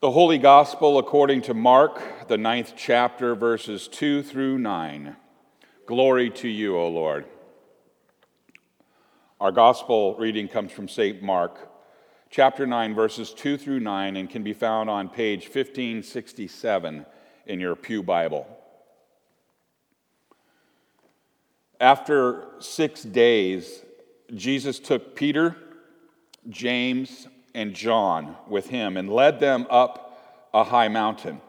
The Holy Gospel according to Mark, the ninth chapter, verses 2 through 9. Glory to you, O Lord. Our Gospel reading comes from St. Mark, chapter 9, verses 2 through 9, and can be found on page 1567 in your Pew Bible. After six days, Jesus took Peter, James, and John with him and led them up a high mountain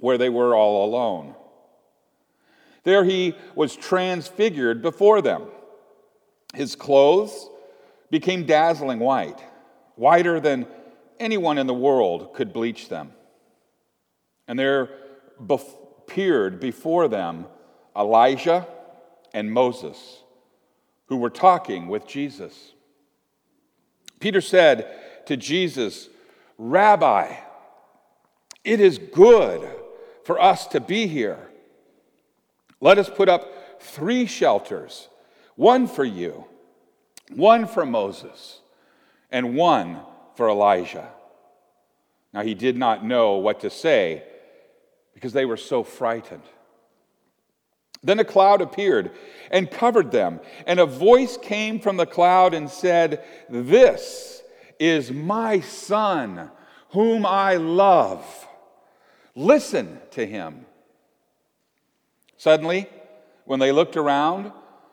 where they were all alone. There he was transfigured before them. His clothes became dazzling white, whiter than anyone in the world could bleach them. And there appeared before them Elijah and Moses, who were talking with Jesus. Peter said to Jesus, Rabbi, it is good for us to be here. Let us put up three shelters one for you, one for Moses, and one for Elijah. Now he did not know what to say because they were so frightened. Then a cloud appeared and covered them, and a voice came from the cloud and said, This is my son, whom I love. Listen to him. Suddenly, when they looked around,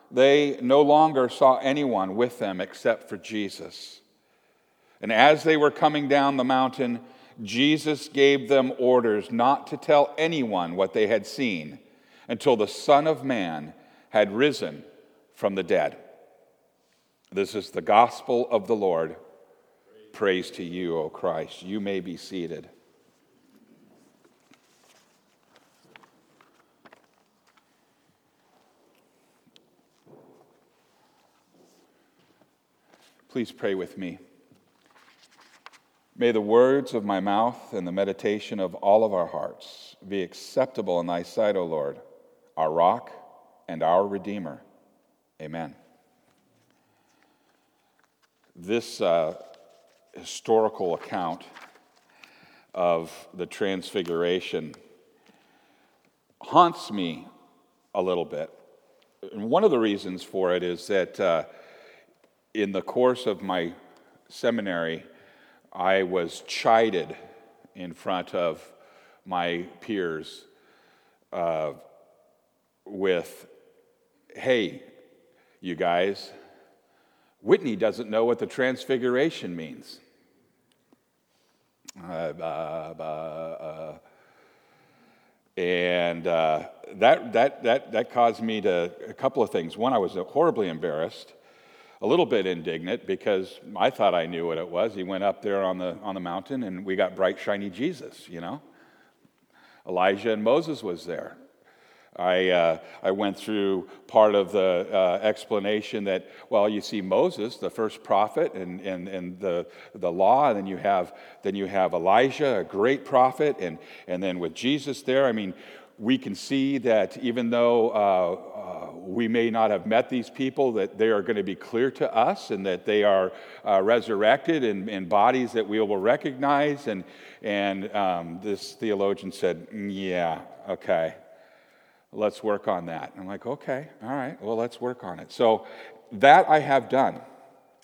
they no longer saw anyone with them except for Jesus. And as they were coming down the mountain, Jesus gave them orders not to tell anyone what they had seen until the Son of Man had risen from the dead. This is the gospel of the Lord. Praise to you, O Christ. You may be seated. Please pray with me. May the words of my mouth and the meditation of all of our hearts be acceptable in thy sight, O Lord our rock and our Redeemer. Amen. This uh, historical account of the Transfiguration haunts me a little bit. And one of the reasons for it is that uh, in the course of my seminary, I was chided in front of my peers uh, with, hey, you guys, Whitney doesn't know what the transfiguration means. Uh, uh, uh, and uh, that, that, that, that caused me to a couple of things. One, I was horribly embarrassed, a little bit indignant because I thought I knew what it was. He went up there on the, on the mountain and we got bright, shiny Jesus, you know. Elijah and Moses was there. I, uh, I went through part of the uh, explanation that, well, you see Moses, the first prophet, and, and, and the, the law, and then you, have, then you have Elijah, a great prophet, and, and then with Jesus there, I mean, we can see that even though uh, uh we may not have met these people, that they are going to be clear to us and that they are uh, resurrected in, in, bodies that we will recognize. And, and um, this theologian said, Yeah, okay let's work on that. I'm like, okay, all right, well, let's work on it. So that I have done.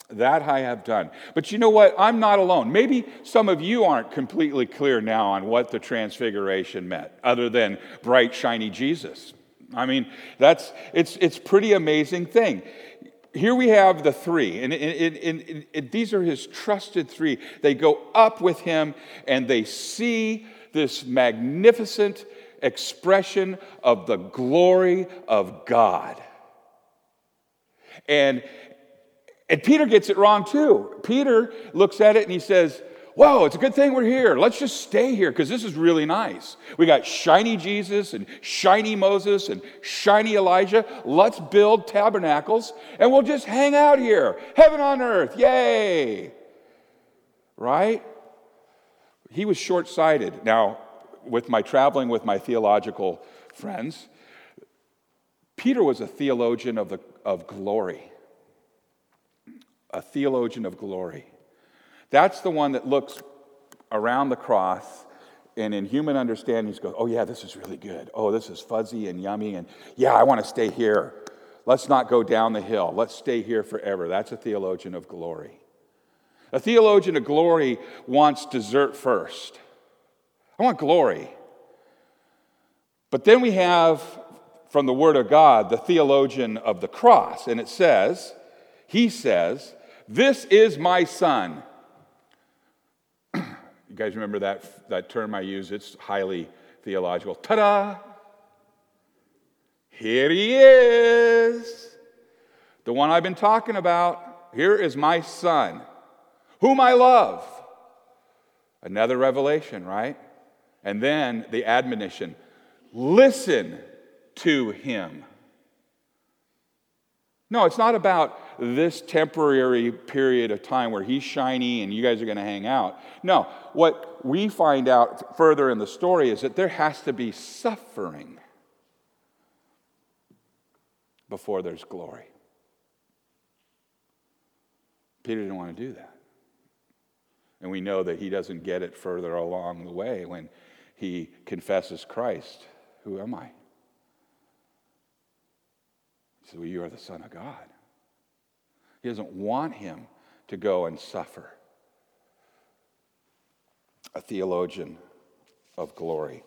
That I have done. But you know what? I'm not alone. Maybe some of you aren't completely clear now on what the transfiguration meant, other than bright, shiny Jesus. I mean, that's it's it's pretty amazing thing. Here we have the three, and, these are his trusted three. They go up with him and they see this magnificent expression of the glory of God. And, and Peter gets it wrong too. Peter looks at it and he says, Whoa, it's a good thing we're here. Let's just stay here because this is really nice. We got shiny Jesus and shiny Moses and shiny Elijah. Let's build tabernacles and we'll just hang out here. Heaven on earth. Yay. Right? He was short sighted. Now, with my traveling with my theological friends, Peter was a theologian of, the, of glory. A theologian of glory. That's the one that looks around the cross, and in human understandings goes, oh, yeah, this is really good. Oh, this is fuzzy and yummy, and yeah, I want to stay here. Let's not go down the hill. Let's stay here forever. That's a theologian of glory. A theologian of glory wants dessert first. I want glory. But then we have from the Word of God the theologian of the cross, and it says, he says, This is my son. you guys remember that, that term I use? It's highly theological. Ta da! Here he is. The one I've been talking about. Here is my son, whom I love. Another revelation, right? And then the admonition listen to him. No, it's not about this temporary period of time where he's shiny and you guys are going to hang out. No, what we find out further in the story is that there has to be suffering before there's glory. Peter didn't want to do that. And we know that he doesn't get it further along the way when he confesses Christ. Who am I? He says, Well, you are the Son of God. He doesn't want him to go and suffer. A theologian of glory.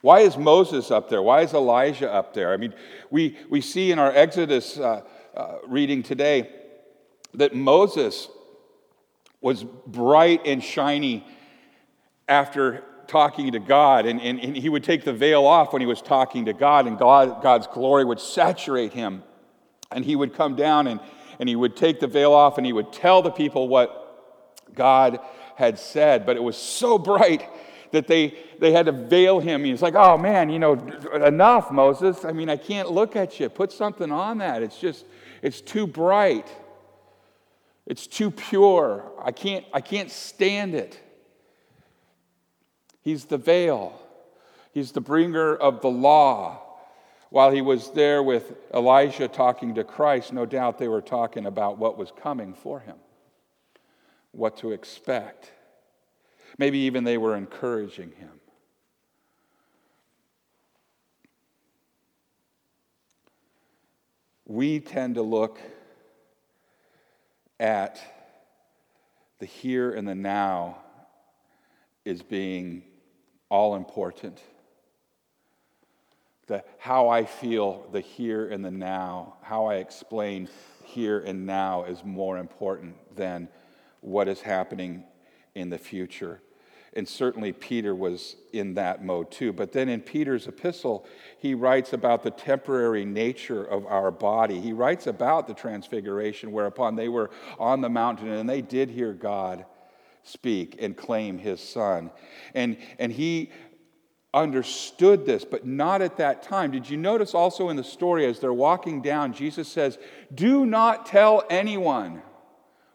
Why is Moses up there? Why is Elijah up there? I mean, we, we see in our Exodus uh, uh, reading today that Moses was bright and shiny after talking to God, and, and, and, he would take the veil off when he was talking to God, and God, God's glory would saturate him. And he would come down and, and he would take the veil off and he would tell the people what God had said. But it was so bright that they, they had to veil him. He's like, oh man, you know, enough, Moses. I mean, I can't look at you. Put something on that. It's just, it's too bright. It's too pure. I can't, I can't stand it. He's the veil. He's the bringer of the law. While he was there with Elijah talking to Christ, no doubt they were talking about what was coming for him, what to expect. Maybe even they were encouraging him. We tend to look at the here and the now as being all important the how I feel the here and the now, how I explain here and now is more important than what is happening in the future. And certainly Peter was in that mode too. But then in Peter's epistle, he writes about the temporary nature of our body. He writes about the transfiguration, whereupon they were on the mountain and they did hear God speak and claim his son. And, and he understood this, but not at that time. Did you notice also in the story as they're walking down, Jesus says, Do not tell anyone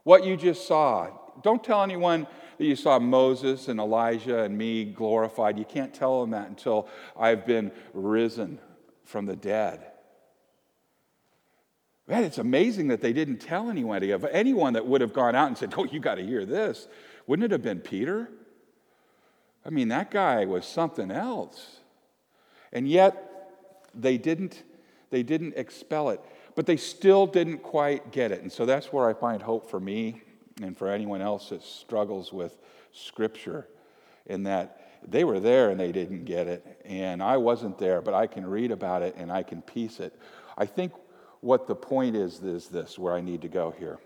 what you just saw. Don't tell anyone that you saw Moses and Elijah and me glorified. You can't tell them that until I've been risen from the dead. Man, it's amazing that they didn't tell anyone. Anyone that would have gone out and said, Oh, you got to hear this. Wouldn't it have been Peter? I mean, that guy was something else. And yet, they didn't, they didn't expel it. But they still didn't quite get it. And so that's where I find hope for me and for anyone else that struggles with Scripture, in that they were there and they didn't get it. And I wasn't there, but I can read about it and I can piece it. I think what the point is is this where I need to go here.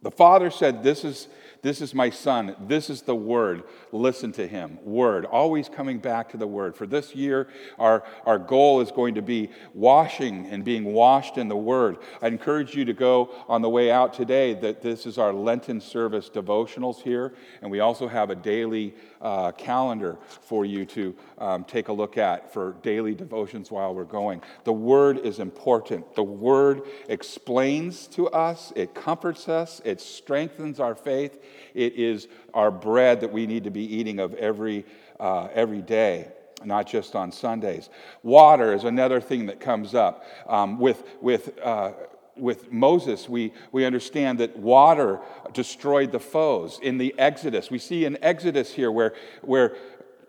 The father said, This is, this is my son. This is the word. Listen to him. Word. Always coming back to the word. For this year, our, our goal is going to be washing and being washed in the word. I encourage you to go on the way out today that this is our Lenten service devotionals here. And we also have a daily uh, calendar for you to um, take a look at for daily devotions while we're going. The word is important. The word explains to us, it comforts us it strengthens our faith. It is our bread that we need to be eating of every, uh, every day not just on Sundays. Water is another thing that comes up um, with, with uh, with Moses, we, we understand that water destroyed the foes. In the Exodus, we see an Exodus here where, where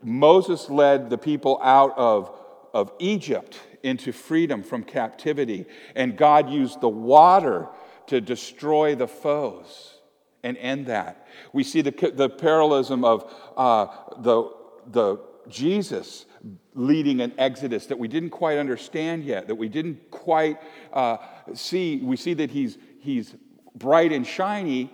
Moses led the people out of, of Egypt into freedom from captivity, and God used the water to destroy the foes and end that. We see the, the parallelism of uh, the, the Jesus leading an exodus that we didn't quite understand yet, that we didn't quite uh, see. We see that he's, he's bright and shiny,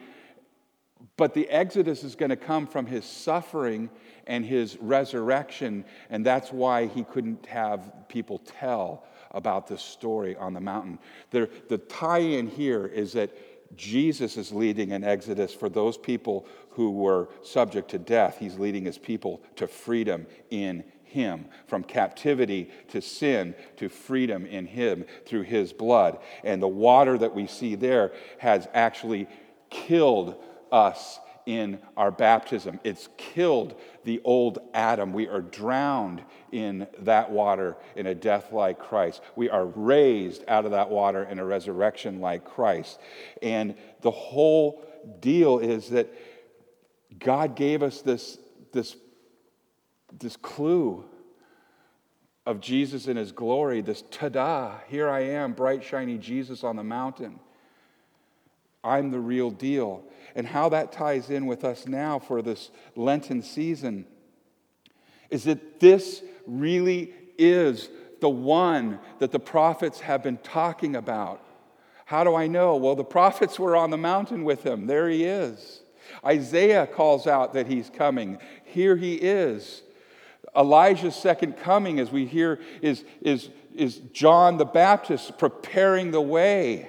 but the exodus is going to come from his suffering and his resurrection, and that's why he couldn't have people tell about this story on the mountain. The, the tie in here is that Jesus is leading an exodus for those people who were subject to death. He's leading his people to freedom in him, from captivity to sin to freedom in him through his blood. And the water that we see there has actually killed us in our baptism. It's killed the old Adam. We are drowned in that water in a death like Christ. We are raised out of that water in a resurrection like Christ. And the whole deal is that God gave us this, this, this clue of Jesus in his glory, this ta da, here I am, bright, shiny Jesus on the mountain. I'm the real deal. And how that ties in with us now for this Lenten season is that this really is the one that the prophets have been talking about. How do I know? Well, the prophets were on the mountain with him. There he is. Isaiah calls out that he's coming. Here he is. Elijah's second coming, as we hear, is, is, is John the Baptist preparing the way.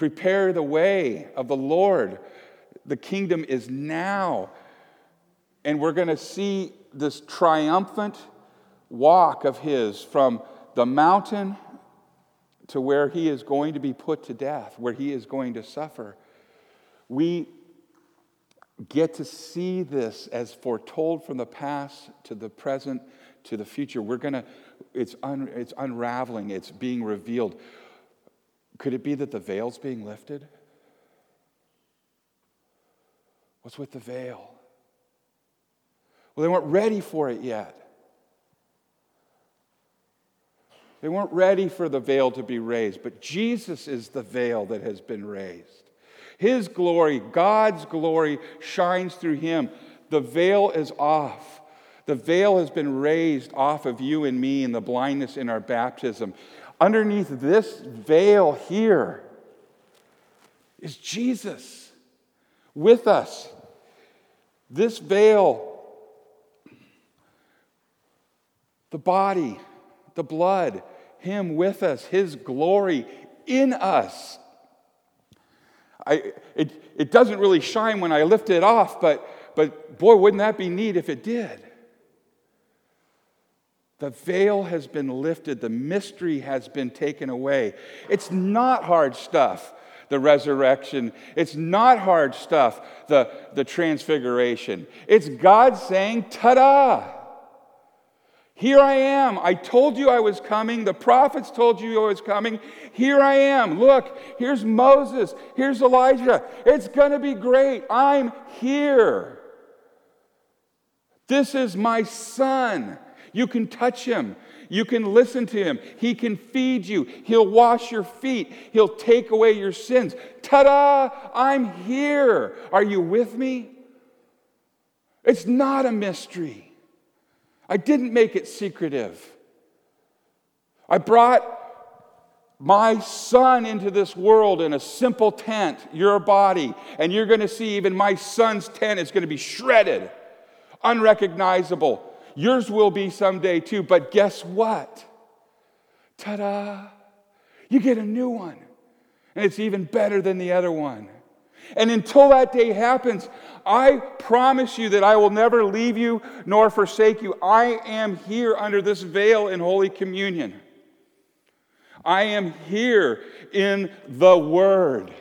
Prepare the way of the Lord. The kingdom is now. And we're going to see this triumphant walk of his from the mountain to where he is going to be put to death, where he is going to suffer. We get to see this as foretold from the past to the present to the future. We're going to, it's, un, it's unraveling, it's being revealed. Could it be that the veil's being lifted? What's with the veil? Well, they weren't ready for it yet. They weren't ready for the veil to be raised, but Jesus is the veil that has been raised. His glory, God's glory, shines through him. The veil is off. The veil has been raised off of you and me in the blindness in our baptism. Underneath this veil here is Jesus with us. This veil, the body, the blood, Him with us, His glory in us. I, it, it doesn't really shine when I lift it off, but, but boy, wouldn't that be neat if it did? The veil has been lifted, the mystery has been taken away. It's not hard stuff, the resurrection. It's not hard stuff, the, the transfiguration. It's God saying, ta da! Here I am. I told you I was coming. The prophets told you I was coming. Here I am. Look, here's Moses. Here's Elijah. It's going to be great. I'm here. This is my son. You can touch him. You can listen to him. He can feed you. He'll wash your feet. He'll take away your sins. Ta da! I'm here. Are you with me? It's not a mystery. I didn't make it secretive. I brought my son into this world in a simple tent, your body, and you're going to see even my son's tent is going to be shredded, unrecognizable. Yours will be someday too, but guess what? Ta da! You get a new one, and it's even better than the other one. And until that day happens, I promise you that I will never leave you nor forsake you. I am here under this veil in Holy Communion. I am here in the Word.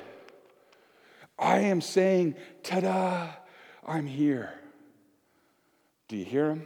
I am saying, ta da, I'm here. Do you hear him?